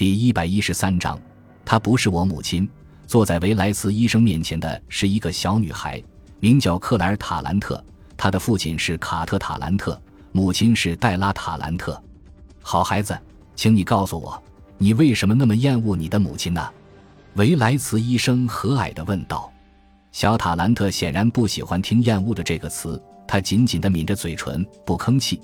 第一百一十三章，她不是我母亲。坐在维莱斯医生面前的是一个小女孩，名叫克莱尔·塔兰特。她的父亲是卡特·塔兰特，母亲是黛拉·塔兰特。好孩子，请你告诉我，你为什么那么厌恶你的母亲呢？维莱茨医生和蔼地问道。小塔兰特显然不喜欢听“厌恶”的这个词，他紧紧地抿着嘴唇，不吭气。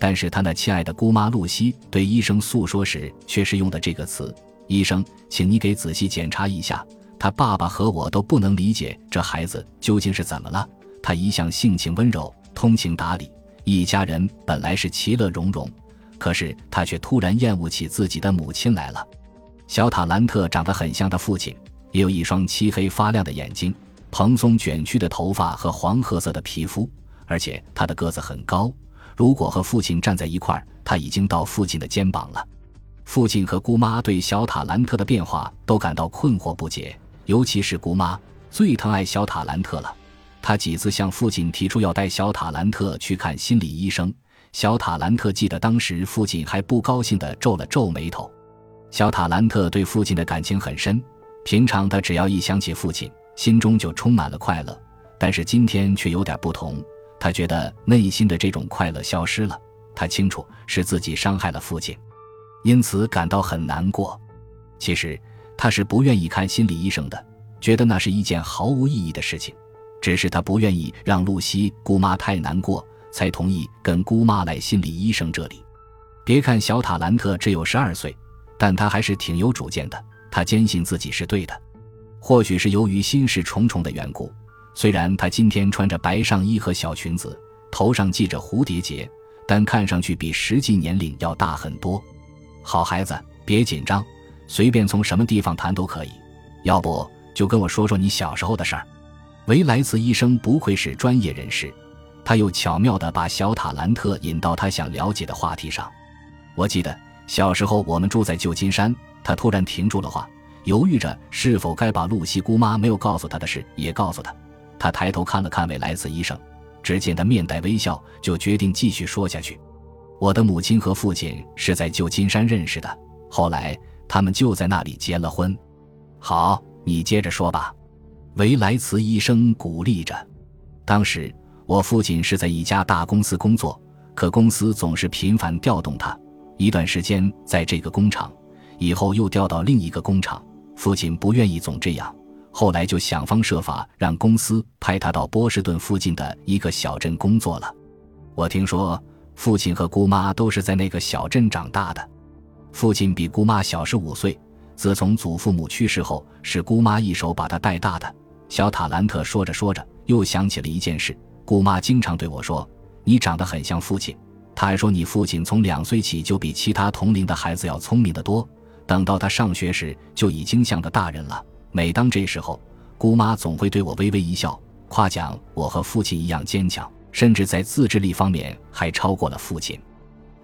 但是他那亲爱的姑妈露西对医生诉说时，却是用的这个词：“医生，请你给仔细检查一下，他爸爸和我都不能理解这孩子究竟是怎么了。他一向性情温柔，通情达理，一家人本来是其乐融融，可是他却突然厌恶起自己的母亲来了。”小塔兰特长得很像他父亲，也有一双漆黑发亮的眼睛，蓬松卷曲的头发和黄褐色的皮肤，而且他的个子很高。如果和父亲站在一块儿，他已经到父亲的肩膀了。父亲和姑妈对小塔兰特的变化都感到困惑不解，尤其是姑妈最疼爱小塔兰特了。他几次向父亲提出要带小塔兰特去看心理医生。小塔兰特记得当时父亲还不高兴地皱了皱眉头。小塔兰特对父亲的感情很深，平常他只要一想起父亲，心中就充满了快乐。但是今天却有点不同。他觉得内心的这种快乐消失了，他清楚是自己伤害了父亲，因此感到很难过。其实他是不愿意看心理医生的，觉得那是一件毫无意义的事情。只是他不愿意让露西姑妈太难过，才同意跟姑妈来心理医生这里。别看小塔兰特只有十二岁，但他还是挺有主见的。他坚信自己是对的，或许是由于心事重重的缘故。虽然他今天穿着白上衣和小裙子，头上系着蝴蝶结，但看上去比实际年龄要大很多。好孩子，别紧张，随便从什么地方谈都可以。要不就跟我说说你小时候的事儿。维莱茨医生不愧是专业人士，他又巧妙地把小塔兰特引到他想了解的话题上。我记得小时候我们住在旧金山。他突然停住了话，犹豫着是否该把露西姑妈没有告诉他的事也告诉他。他抬头看了看韦莱斯医生，只见他面带微笑，就决定继续说下去。我的母亲和父亲是在旧金山认识的，后来他们就在那里结了婚。好，你接着说吧。维莱茨医生鼓励着。当时我父亲是在一家大公司工作，可公司总是频繁调动他，一段时间在这个工厂，以后又调到另一个工厂。父亲不愿意总这样。后来就想方设法让公司派他到波士顿附近的一个小镇工作了。我听说父亲和姑妈都是在那个小镇长大的。父亲比姑妈小十五岁。自从祖父母去世后，是姑妈一手把他带大的。小塔兰特说着说着，又想起了一件事。姑妈经常对我说：“你长得很像父亲。”他还说：“你父亲从两岁起就比其他同龄的孩子要聪明得多，等到他上学时就已经像个大人了。”每当这时候，姑妈总会对我微微一笑，夸奖我和父亲一样坚强，甚至在自制力方面还超过了父亲。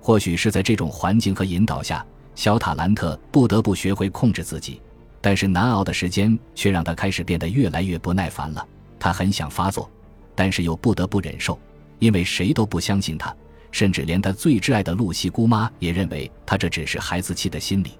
或许是在这种环境和引导下，小塔兰特不得不学会控制自己，但是难熬的时间却让他开始变得越来越不耐烦了。他很想发作，但是又不得不忍受，因为谁都不相信他，甚至连他最挚爱的露西姑妈也认为他这只是孩子气的心理。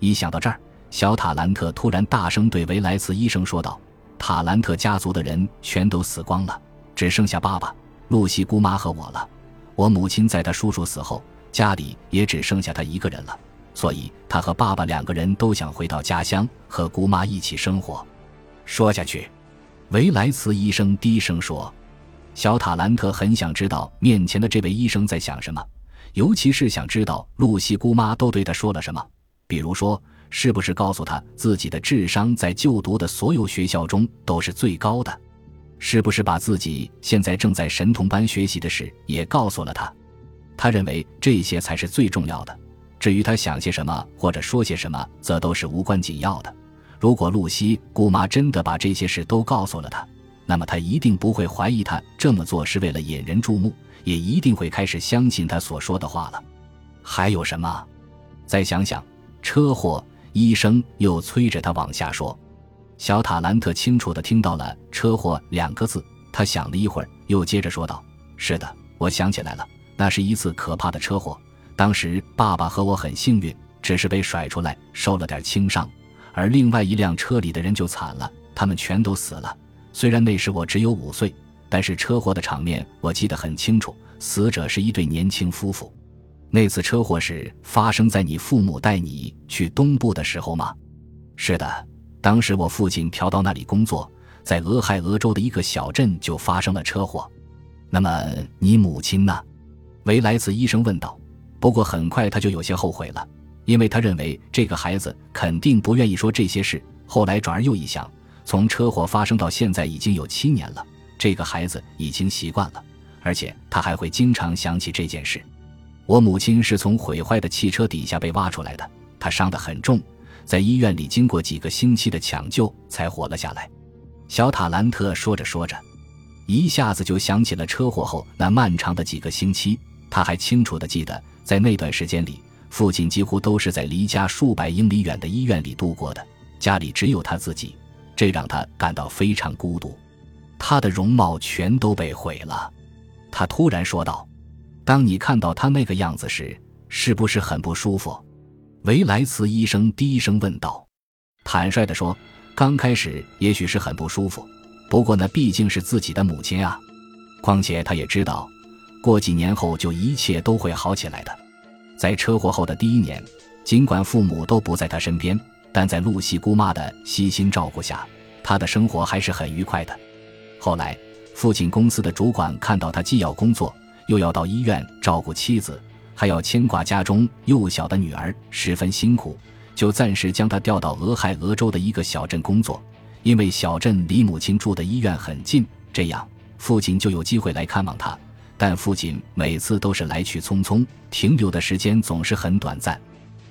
一想到这儿。小塔兰特突然大声对维莱茨医生说道：“塔兰特家族的人全都死光了，只剩下爸爸、露西姑妈和我了。我母亲在他叔叔死后，家里也只剩下他一个人了，所以他和爸爸两个人都想回到家乡和姑妈一起生活。”说下去，维莱茨医生低声说：“小塔兰特很想知道面前的这位医生在想什么，尤其是想知道露西姑妈都对他说了什么，比如说。”是不是告诉他自己的智商在就读的所有学校中都是最高的？是不是把自己现在正在神童班学习的事也告诉了他？他认为这些才是最重要的。至于他想些什么或者说些什么，则都是无关紧要的。如果露西姑妈真的把这些事都告诉了他，那么他一定不会怀疑他这么做是为了引人注目，也一定会开始相信他所说的话了。还有什么？再想想，车祸。医生又催着他往下说，小塔兰特清楚地听到了“车祸”两个字。他想了一会儿，又接着说道：“是的，我想起来了，那是一次可怕的车祸。当时爸爸和我很幸运，只是被甩出来，受了点轻伤，而另外一辆车里的人就惨了，他们全都死了。虽然那时我只有五岁，但是车祸的场面我记得很清楚，死者是一对年轻夫妇。那次车祸是发生在你父母带你去东部的时候吗？是的，当时我父亲调到那里工作，在俄亥俄州的一个小镇就发生了车祸。那么你母亲呢？维莱茨医生问道。不过很快他就有些后悔了，因为他认为这个孩子肯定不愿意说这些事。后来转而又一想，从车祸发生到现在已经有七年了，这个孩子已经习惯了，而且他还会经常想起这件事。我母亲是从毁坏的汽车底下被挖出来的，她伤得很重，在医院里经过几个星期的抢救才活了下来。小塔兰特说着说着，一下子就想起了车祸后那漫长的几个星期。他还清楚地记得，在那段时间里，父亲几乎都是在离家数百英里远的医院里度过的，家里只有他自己，这让他感到非常孤独。他的容貌全都被毁了，他突然说道。当你看到他那个样子时，是不是很不舒服？维莱茨医生低声问道。坦率地说，刚开始也许是很不舒服，不过那毕竟是自己的母亲啊。况且他也知道，过几年后就一切都会好起来的。在车祸后的第一年，尽管父母都不在他身边，但在露西姑妈的悉心照顾下，他的生活还是很愉快的。后来，父亲公司的主管看到他既要工作，又要到医院照顾妻子，还要牵挂家中幼小的女儿，十分辛苦，就暂时将他调到俄亥俄州的一个小镇工作。因为小镇离母亲住的医院很近，这样父亲就有机会来看望他。但父亲每次都是来去匆匆，停留的时间总是很短暂。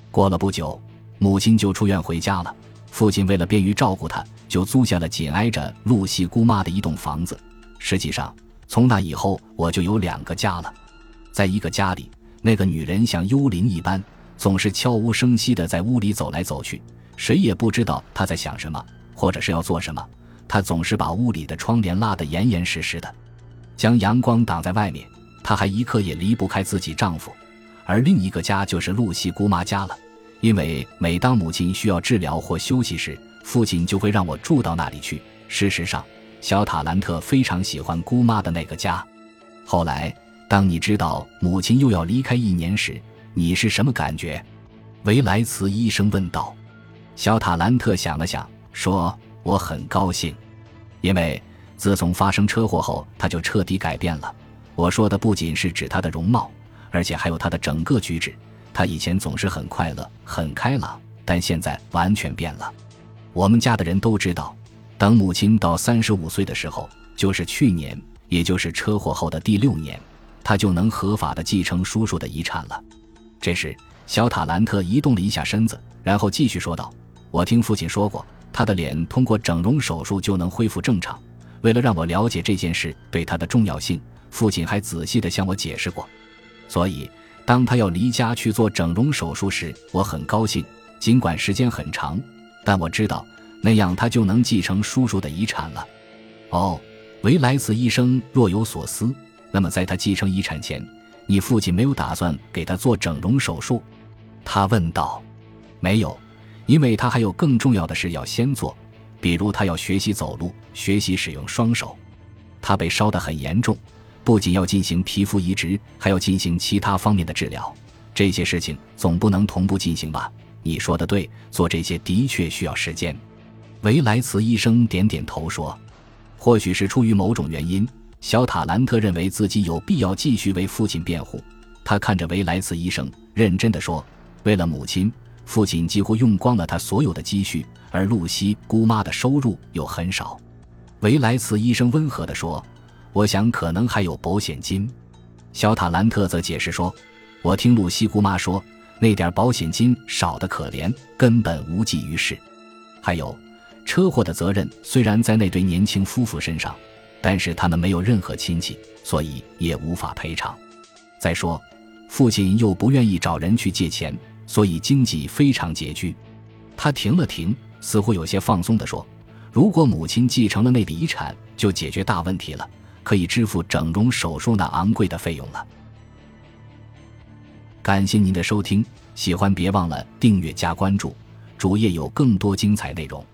过了不久，母亲就出院回家了。父亲为了便于照顾她，就租下了紧挨着露西姑妈的一栋房子。实际上，从那以后，我就有两个家了。在一个家里，那个女人像幽灵一般，总是悄无声息地在屋里走来走去，谁也不知道她在想什么，或者是要做什么。她总是把屋里的窗帘拉得严严实实的，将阳光挡在外面。她还一刻也离不开自己丈夫。而另一个家就是露西姑妈家了，因为每当母亲需要治疗或休息时，父亲就会让我住到那里去。事实上，小塔兰特非常喜欢姑妈的那个家。后来，当你知道母亲又要离开一年时，你是什么感觉？维莱茨医生问道。小塔兰特想了想，说：“我很高兴，因为自从发生车祸后，他就彻底改变了。我说的不仅是指他的容貌，而且还有他的整个举止。他以前总是很快乐、很开朗，但现在完全变了。我们家的人都知道。”等母亲到三十五岁的时候，就是去年，也就是车祸后的第六年，他就能合法的继承叔叔的遗产了。这时，小塔兰特移动了一下身子，然后继续说道：“我听父亲说过，他的脸通过整容手术就能恢复正常。为了让我了解这件事对他的重要性，父亲还仔细的向我解释过。所以，当他要离家去做整容手术时，我很高兴，尽管时间很长，但我知道。”那样他就能继承叔叔的遗产了。哦，维莱茨医生若有所思。那么在他继承遗产前，你父亲没有打算给他做整容手术？他问道。没有，因为他还有更重要的事要先做，比如他要学习走路，学习使用双手。他被烧得很严重，不仅要进行皮肤移植，还要进行其他方面的治疗。这些事情总不能同步进行吧？你说的对，做这些的确需要时间。维莱茨医生点点头说：“或许是出于某种原因，小塔兰特认为自己有必要继续为父亲辩护。他看着维莱茨医生，认真的说：‘为了母亲，父亲几乎用光了他所有的积蓄，而露西姑妈的收入又很少。’维莱茨医生温和的说：‘我想可能还有保险金。’小塔兰特则解释说：‘我听露西姑妈说，那点保险金少得可怜，根本无济于事。还有。’”车祸的责任虽然在那对年轻夫妇身上，但是他们没有任何亲戚，所以也无法赔偿。再说，父亲又不愿意找人去借钱，所以经济非常拮据。他停了停，似乎有些放松地说：“如果母亲继承了那笔遗产，就解决大问题了，可以支付整容手术那昂贵的费用了。”感谢您的收听。喜欢别忘了订阅加关注，主页有更多精彩内容。